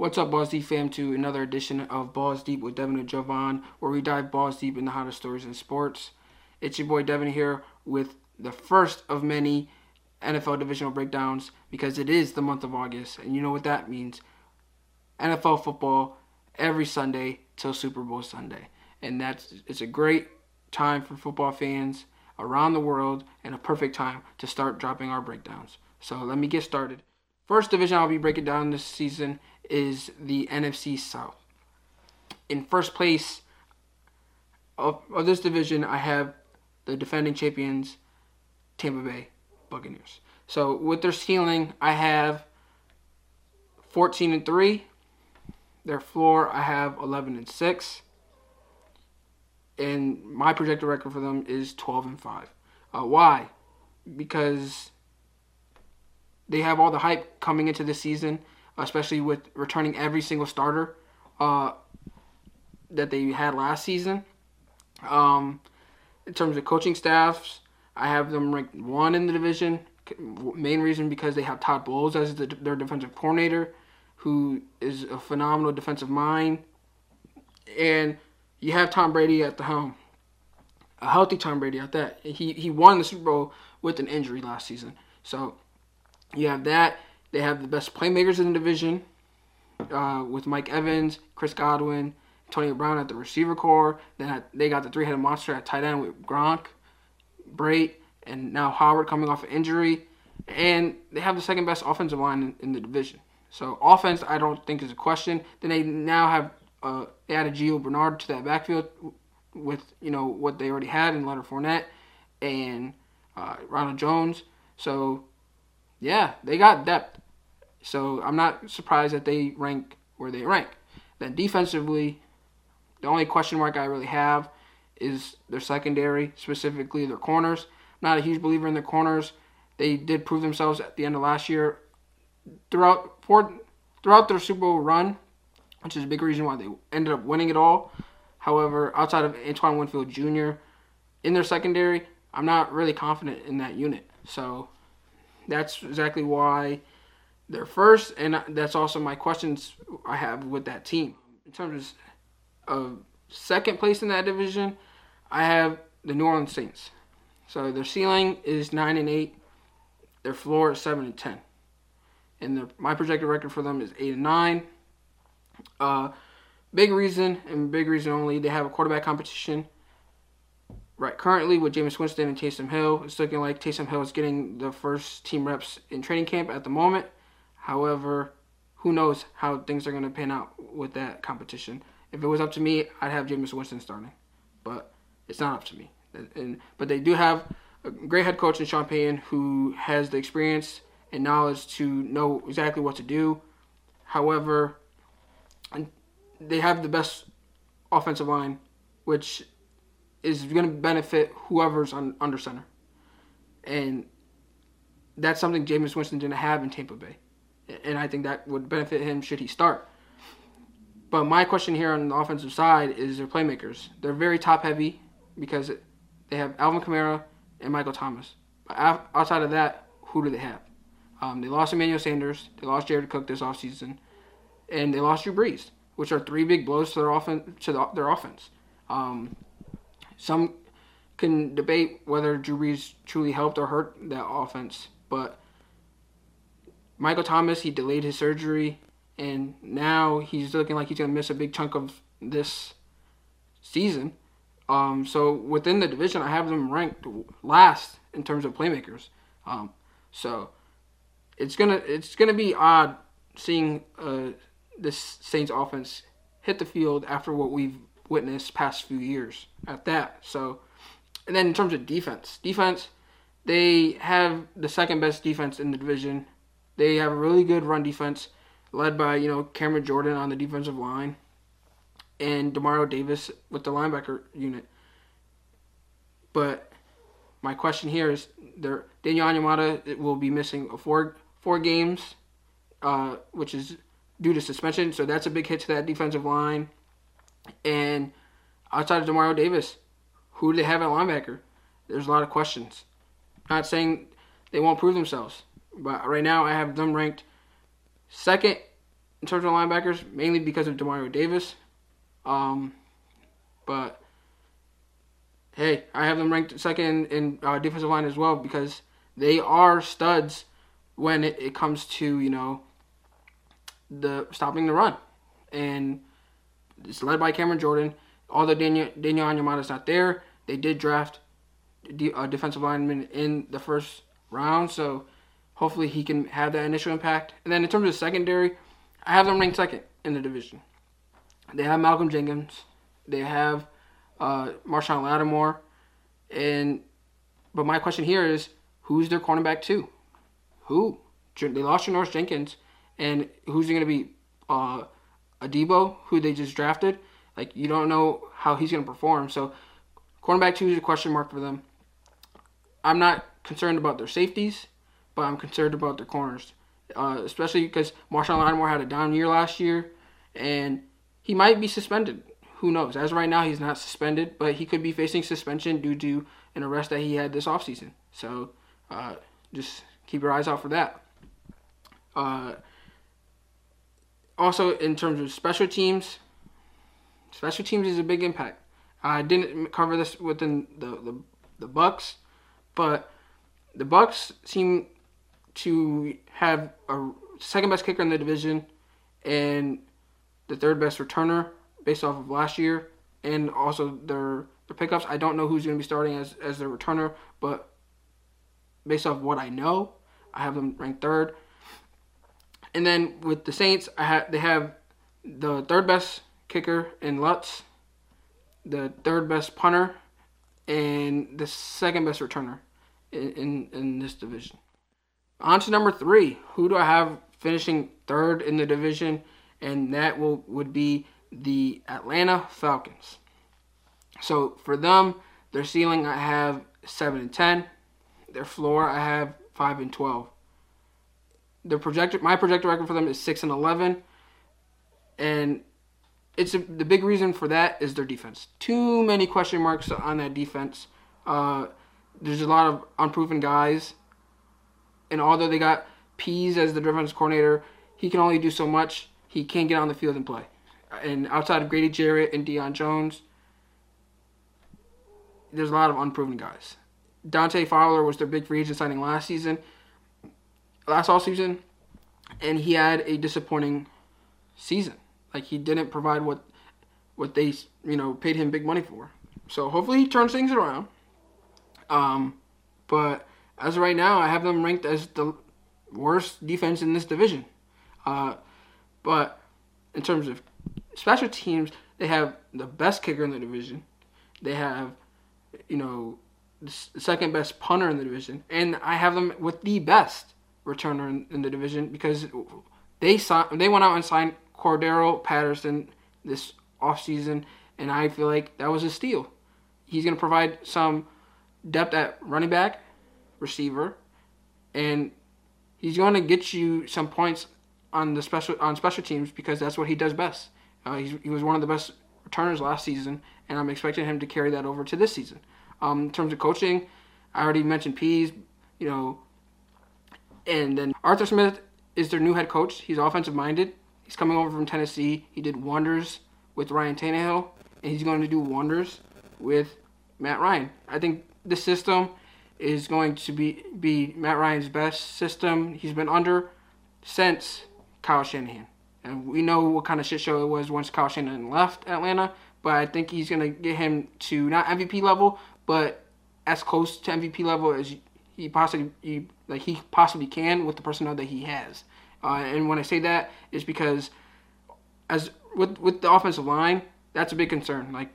What's up, Balls Deep fam, to another edition of Balls Deep with Devin and Jovan, where we dive balls deep in the hottest stories in sports. It's your boy Devin here with the first of many NFL divisional breakdowns because it is the month of August, and you know what that means. NFL football every Sunday till Super Bowl Sunday. And that's it's a great time for football fans around the world and a perfect time to start dropping our breakdowns. So let me get started. First division I'll be breaking down this season is the NFC South. In first place of, of this division, I have the defending champions, Tampa Bay Buccaneers. So with their ceiling, I have 14 and 3. Their floor, I have 11 and 6. And my projected record for them is 12 and 5. Uh, why? Because they have all the hype coming into this season especially with returning every single starter uh, that they had last season. Um, in terms of coaching staffs, I have them ranked one in the division. Main reason because they have Todd Bowles as the, their defensive coordinator, who is a phenomenal defensive mind, and you have Tom Brady at the helm, a healthy Tom Brady at that. He he won the Super Bowl with an injury last season, so you have that. They have the best playmakers in the division uh, with Mike Evans, Chris Godwin, Tony Brown at the receiver corps. Then they got the three-headed monster at tight end with Gronk, Brate, and now Howard coming off an injury. And they have the second best offensive line in, in the division. So offense, I don't think is a question. Then they now have uh, they added Gio Bernard to that backfield with you know what they already had in Leonard Fournette and uh, Ronald Jones. So yeah, they got depth. So I'm not surprised that they rank where they rank. Then defensively, the only question mark I really have is their secondary, specifically their corners. I'm not a huge believer in their corners. They did prove themselves at the end of last year throughout for, throughout their Super Bowl run, which is a big reason why they ended up winning it all. However, outside of Antoine Winfield Jr. in their secondary, I'm not really confident in that unit. So that's exactly why they're first, and that's also my questions I have with that team. In terms of second place in that division, I have the New Orleans Saints. So their ceiling is nine and eight, their floor is seven and ten, and the, my projected record for them is eight and nine. Uh, big reason and big reason only they have a quarterback competition right currently with Jameis Winston and Taysom Hill. It's looking like Taysom Hill is getting the first team reps in training camp at the moment. However, who knows how things are going to pan out with that competition. If it was up to me, I'd have Jameis Winston starting, but it's not up to me. And but they do have a great head coach in Sean Payton who has the experience and knowledge to know exactly what to do. However, they have the best offensive line, which is going to benefit whoever's on, under center. And that's something Jameis Winston didn't have in Tampa Bay. And I think that would benefit him should he start. But my question here on the offensive side is their playmakers. They're very top heavy because they have Alvin Kamara and Michael Thomas. But outside of that, who do they have? Um, they lost Emmanuel Sanders. They lost Jared Cook this offseason. And they lost Drew Brees, which are three big blows to their, offen- to the, their offense. Um, some can debate whether Drew Brees truly helped or hurt that offense, but Michael Thomas, he delayed his surgery, and now he's looking like he's going to miss a big chunk of this season. Um, so within the division, I have them ranked last in terms of playmakers. Um, so it's gonna it's gonna be odd seeing uh, this Saints offense hit the field after what we've witnessed past few years at that. So, and then in terms of defense, defense, they have the second best defense in the division. They have a really good run defense, led by you know Cameron Jordan on the defensive line, and Demario Davis with the linebacker unit. But my question here is, there Daniel Onyemata will be missing four four games, uh, which is due to suspension. So that's a big hit to that defensive line. And outside of Demario Davis, who do they have at linebacker? There's a lot of questions. Not saying they won't prove themselves, but right now I have them ranked second in terms of linebackers, mainly because of Demario Davis. Um, but hey, I have them ranked second in uh, defensive line as well because they are studs when it, it comes to you know the stopping the run, and it's led by Cameron Jordan. Although Daniel Daniel Onyemata's not there, they did draft a defensive lineman in the first round, so hopefully he can have that initial impact. And then in terms of secondary, I have them ranked second in the division. They have Malcolm Jenkins, they have uh, Marshon Lattimore, and but my question here is, who's their cornerback two? Who? They lost Janoris Jenkins, and who's going to be? Uh, Adebo, who they just drafted. Like you don't know how he's going to perform. So cornerback two is a question mark for them. I'm not concerned about their safeties, but I'm concerned about their corners, uh, especially because Marshon Lattimore had a down year last year, and he might be suspended. Who knows? As right now, he's not suspended, but he could be facing suspension due to an arrest that he had this offseason. So uh, just keep your eyes out for that. Uh, also, in terms of special teams, special teams is a big impact. I didn't cover this within the, the, the Bucks, but the Bucks seem to have a second best kicker in the division and the third best returner based off of last year and also their their pickups. I don't know who's going to be starting as as their returner, but based off what I know, I have them ranked third. And then with the Saints, I have they have the third best kicker in Lutz, the third best punter, and the second best returner in, in, in this division. On to number three. Who do I have finishing third in the division? And that will would be the Atlanta Falcons. So for them, their ceiling I have seven and ten. Their floor I have five and twelve. Their projected my projected record for them is six and eleven, and it's a, the big reason for that is their defense. Too many question marks on that defense. Uh, there's a lot of unproven guys, and although they got Pees as the defense coordinator, he can only do so much. He can't get on the field and play. And outside of Grady Jarrett and Deion Jones, there's a lot of unproven guys. Dante Fowler was their big free agent signing last season last all season, and he had a disappointing season. Like he didn't provide what what they you know paid him big money for. So hopefully he turns things around. Um, but as of right now, I have them ranked as the worst defense in this division. Uh, but in terms of special teams, they have the best kicker in the division. They have, you know, the second best punter in the division, and I have them with the best returner in, in the division because they saw, they went out and signed Cordarrelle Patterson this offseason, and I feel like that was a steal. He's going to provide some depth at running back, receiver, and he's going to get you some points on the special on special teams because that's what he does best. Uh, he was one of the best returners last season, and I'm expecting him to carry that over to this season. Um, in terms of coaching, I already mentioned Pees. You know, and then Arthur Smith is their new head coach. He's offensive minded. He's coming over from Tennessee. He did wonders with Ryan Tannehill, and he's going to do wonders with Matt Ryan. I think the system is going to be be Matt Ryan's best system he's been under since Kyle Shanahan. And we know what kind of shit show it was once Kyle Shanahan left Atlanta, but I think he's going to get him to not MVP level, but as close to MVP level as he possibly he, like he possibly can with the personnel that he has. Uh, and when I say that, is because as with with the offensive line, that's a big concern. Like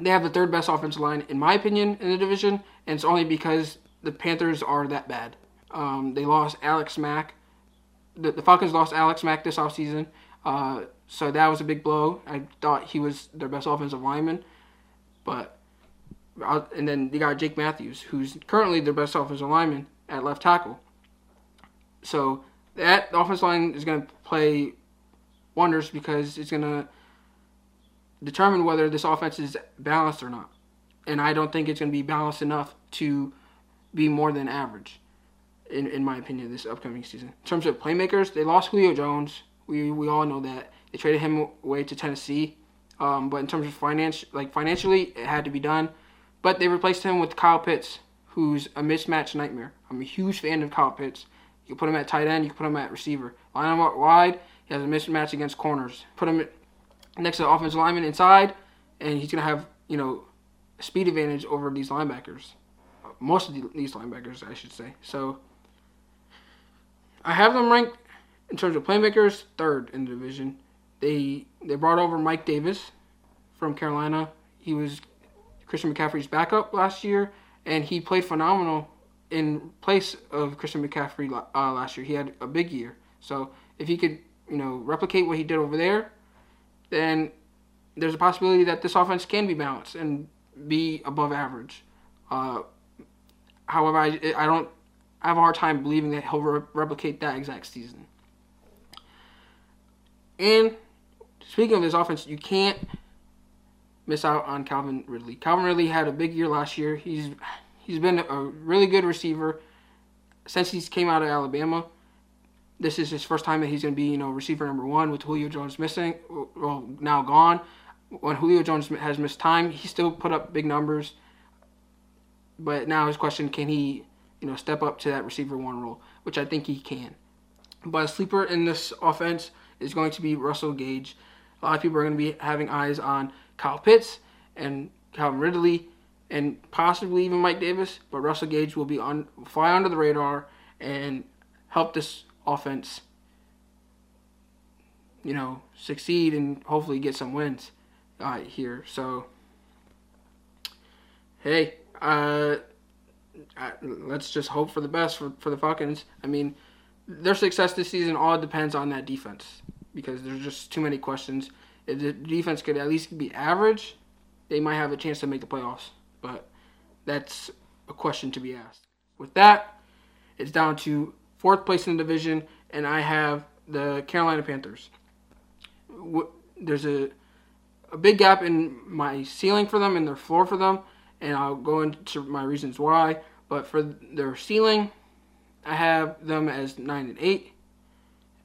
they have the third best offensive line in my opinion in the division, and it's only because the Panthers are that bad. Um, they lost Alex Mack. The, the Falcons lost Alex Mack this offseason. Uh, so that was a big blow. I thought he was their best offensive lineman, but and then they got Jake Matthews, who's currently their best offensive lineman at left tackle. So that offensive line is going to play wonders because it's going to determine whether this offense is balanced or not. And I don't think it's going to be balanced enough to be more than average, in, in my opinion, this upcoming season. In terms of playmakers, they lost Julio Jones, We we all know that they traded him away to Tennessee. Um, but in terms of finance, like financially, it had to be done. But they replaced him with Kyle Pitts, who's a mismatch nightmare. I'm a huge fan of Kyle Pitts. You put him at tight end, you put him at receiver. Line him up wide, he has a mismatch against corners. Put him next to the offensive lineman inside, and he's gonna have you know speed advantage over these linebackers. Most of these linebackers, I should say. So I have them ranked in terms of playmakers third in the division. They they brought over Mike Davis from Carolina. He was Christian McCaffrey's backup last year, and he played phenomenal in place of Christian McCaffrey uh, last year. He had a big year. So if he could, you know, replicate what he did over there, then there's a possibility that this offense can be balanced and be above average. Uh, however, I, I don't I have a hard time believing that he'll re- replicate that exact season. And speaking of his offense, you can't miss out on Calvin Ridley. Calvin Ridley had a big year last year. He's he's been a really good receiver since he came out of Alabama. This is his first time that he's going to be, you know, receiver number one with Julio Jones missing, well, now gone. When Julio Jones has missed time, he still put up big numbers. But now his question, can he, you know, step up to that receiver one role, which I think he can. But a sleeper in this offense is going to be Russell Gage. A lot of people are going to be having eyes on Kyle Pitts and Calvin Ridley and possibly even Mike Davis, but Russell Gage will be on fly under the radar and help this offense, you know, succeed and hopefully get some wins uh, here. So, hey, uh, let's just hope for the best for, for the Falcons. I mean, their success this season all depends on that defense because there's just too many questions. If the defense could at least be average, they might have a chance to make the playoffs. But that's a question to be asked. With that, it's down to fourth place in the division, and I have the Carolina Panthers. There's a a big gap in my ceiling for them and their floor for them, and I'll go into my reasons why. But for their ceiling, I have them as nine and eight,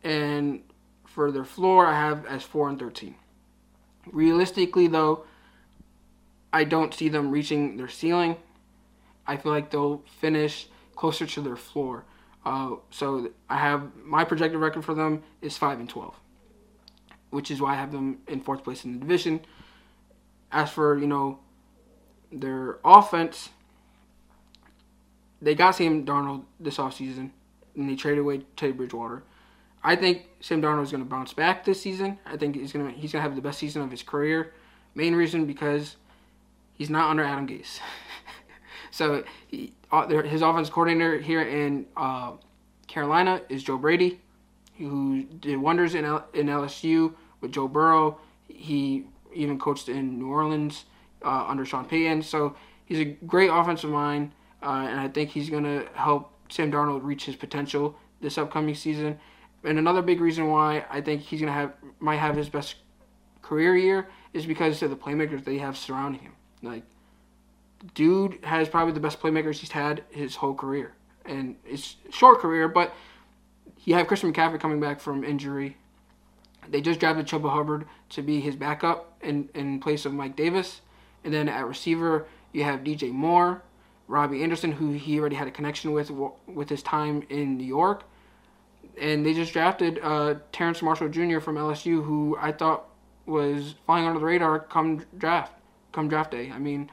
and for their floor, I have as four and thirteen. Realistically, though, I don't see them reaching their ceiling. I feel like they'll finish closer to their floor. Uh, so I have my projected record for them is five and twelve, which is why I have them in fourth place in the division. As for you know their offense, they got Sam Darnold this offseason, and they traded away Teddy Bridgewater. I think Sam Darnold is going to bounce back this season. I think he's going to he's going to have the best season of his career. Main reason because he's not under Adam Gase. so he, uh, his offense coordinator here in uh, Carolina is Joe Brady, who did wonders in L- in LSU with Joe Burrow. He even coached in New Orleans uh, under Sean Payton. So he's a great offensive mind, uh, and I think he's going to help Sam Darnold reach his potential this upcoming season. And another big reason why I think he's gonna have might have his best career year is because of the playmakers they have surrounding him. Like, dude has probably the best playmakers he's had his whole career, and it's short career, but you have Christian McCaffrey coming back from injury. They just drafted Chuba Hubbard to be his backup in in place of Mike Davis, and then at receiver you have DJ Moore, Robbie Anderson, who he already had a connection with with his time in New York and they just drafted uh, Terrace Marshall Jr. from LSU, who I thought was flying under the radar come draft, come draft day. I mean,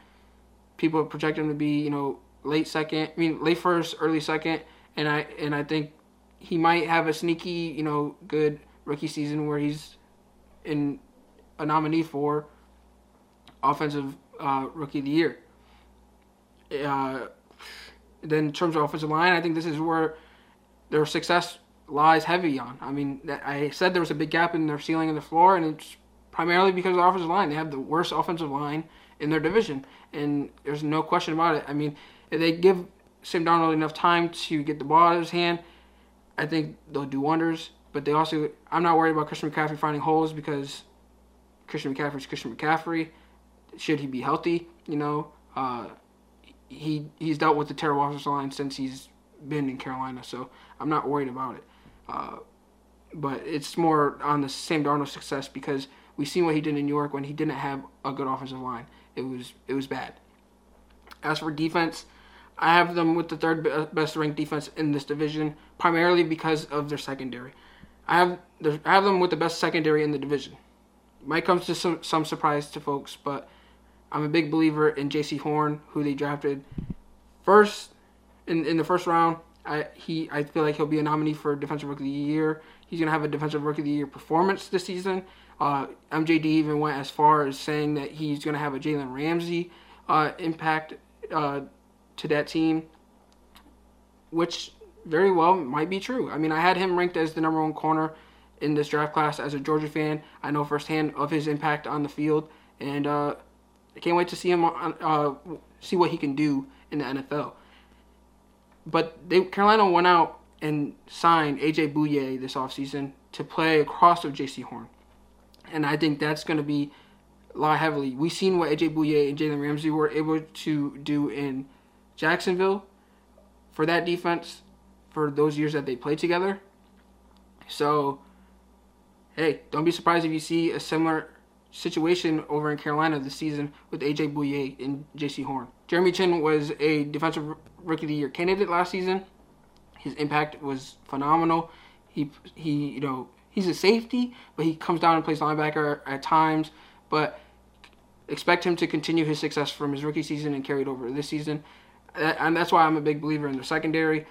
people project him to be you know late second, I mean late first, early second, and I and I think he might have a sneaky you know good rookie season where he's in a nominee for offensive uh, rookie of the year. Uh, then in terms of offensive line, I think this is where their success lies heavy on. I mean, I said there was a big gap in their ceiling and the floor, and it's primarily because of the offensive line. They have the worst offensive line in their division, and there's no question about it. I mean, if they give Sam Darnold enough time to get the ball out of his hand, I think they'll do wonders. But they also, I'm not worried about Christian McCaffrey finding holes because Christian McCaffrey's Christian McCaffrey. Should he be healthy, you know, uh, he he's dealt with the terrible offensive line since he's been in Carolina, so I'm not worried about it. Uh, but it's more on the Sam Darnold success because we've seen what he did in New York when he didn't have a good offensive line. It was it was bad. As for defense, I have them with the third best ranked defense in this division, primarily because of their secondary. I have I have them with the best secondary in the division. Might come to some, some surprise to folks, but I'm a big believer in Jaycee Horn, who they drafted first in in the first round. I he I feel like he'll be a nominee for defensive rookie of the year. He's gonna have a defensive rookie of the year performance this season. Uh, MJD even went as far as saying that he's gonna have a Jalen Ramsey uh, impact uh, to that team, which very well might be true. I mean, I had him ranked as the number one corner in this draft class as a Georgia fan. I know firsthand of his impact on the field, and uh, I can't wait to see him uh, see what he can do in the NFL. But they, Carolina went out and signed AJ Bouye this offseason to play across of Jaycee Horn. And I think that's going to be lie heavily. We've seen what AJ Bouye and Jalen Ramsey were able to do in Jacksonville for that defense for those years that they played together. So, hey, don't be surprised if you see a similar situation over in Carolina this season with AJ Bouye and Jaycee Horn. Jeremy Chinn was a defensive rookie of the year candidate last season. His impact was phenomenal. He he you know he's a safety, but he comes down and plays linebacker at times. But expect him to continue his success from his rookie season and carry it over this season. And that's why I'm a big believer in the secondary.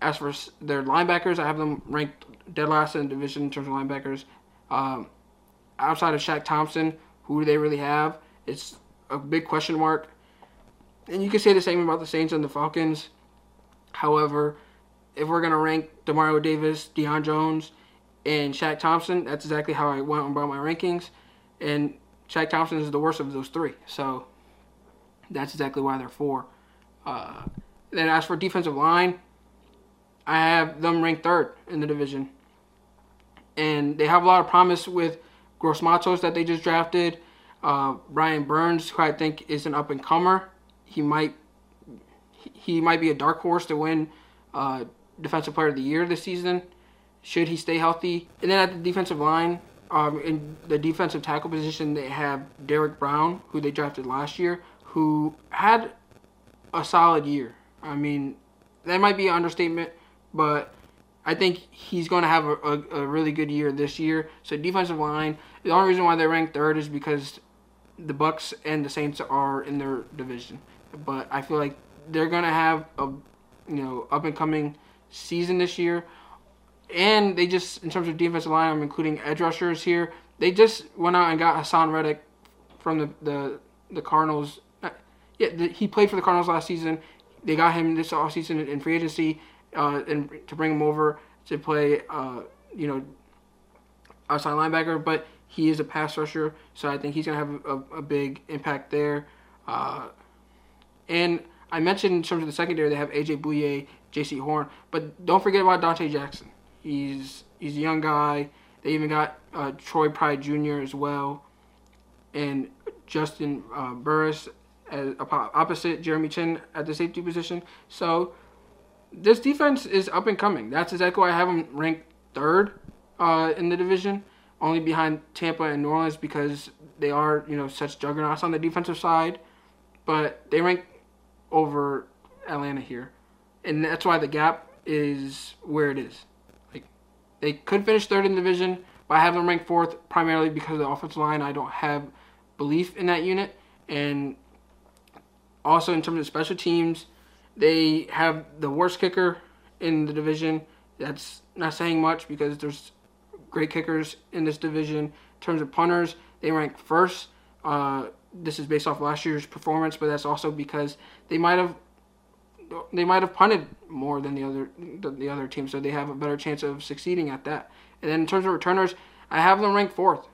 As for their linebackers, I have them ranked dead last in the division in terms of linebackers. Um, outside of Shaq Thompson, who do they really have? It's a big question mark. And you can say the same about the Saints and the Falcons. However, if we're gonna rank Demario Davis, Deion Jones, and Shaq Thompson, that's exactly how I went about my rankings. And Shaq Thompson is the worst of those three. So that's exactly why they're four. Uh, then as for defensive line, I have them ranked third in the division. And they have a lot of promise with Gross Matos that they just drafted. Uh, Burns, who I think is an up and comer. He might he might be a dark horse to win uh, Defensive Player of the Year this season, should he stay healthy. And then at the defensive line, um, in the defensive tackle position, they have Derrick Brown, who they drafted last year, who had a solid year. I mean, that might be an understatement, but I think he's going to have a, a, a, really good year this year. So defensive line, the only reason why they're ranked third is because the Bucks and the Saints are in their division. But I feel like they're to have a you know up and coming season this year and they just in terms of defensive line, I'm including edge rushers here. They just went out and got Haason Reddick from the the, the Cardinals. Uh, yeah, the, he played for the Cardinals last season. They got him this offseason in free agency, uh, and to bring him over to play, uh, you know, outside linebacker. But he is a pass rusher, so I think he's gonna have a, a big impact there. Uh, and I mentioned in terms of the secondary, they have AJ Bouye, Jaycee Horn, but don't forget about Donte Jackson. He's he's a young guy. They even got uh, Troy Pride Jr. as well, and Justin uh, Burris as opposite Jeremy Chinn at the safety position. So this defense is up and coming. That's exactly why I have them ranked third uh, in the division, only behind Tampa and New Orleans because they are you know such juggernauts on the defensive side, but they rank over Atlanta here, and that's why the gap is where it is. Like They could finish third in the division, but I have them ranked fourth primarily because of the offensive line. I don't have belief in that unit. And also in terms of special teams, they have the worst kicker in the division. That's not saying much because there's great kickers in this division. In terms of punters, they rank first. Uh, this is based off last year's performance, but that's also because they might have they might have punted more than the other the, the other team, so they have a better chance of succeeding at that. And then in terms of returners, I have them ranked fourth.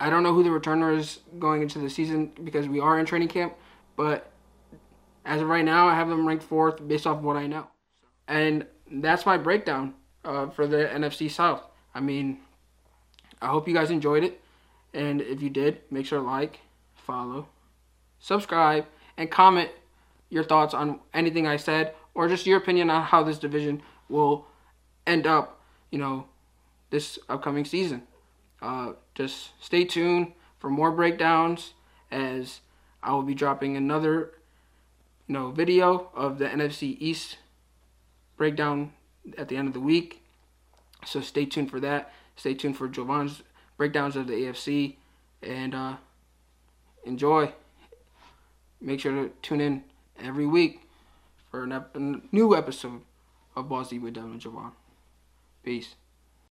I don't know who the returner is going into the season because we are in training camp, but as of right now, I have them ranked fourth based off of what I know. And that's my breakdown uh, for the NFC South. I mean, I hope you guys enjoyed it. And if you did, make sure to like, follow, subscribe, and comment your thoughts on anything I said or just your opinion on how this division will end up, you know, this upcoming season. Uh, just stay tuned for more breakdowns as I will be dropping another you know video of the NFC East breakdown at the end of the week. So stay tuned for that. Stay tuned for Jovan's breakdowns of the AFC and uh, enjoy. Make sure to tune in every week for an ep- a new episode of Balls Deep with Devin and Jovan. Peace.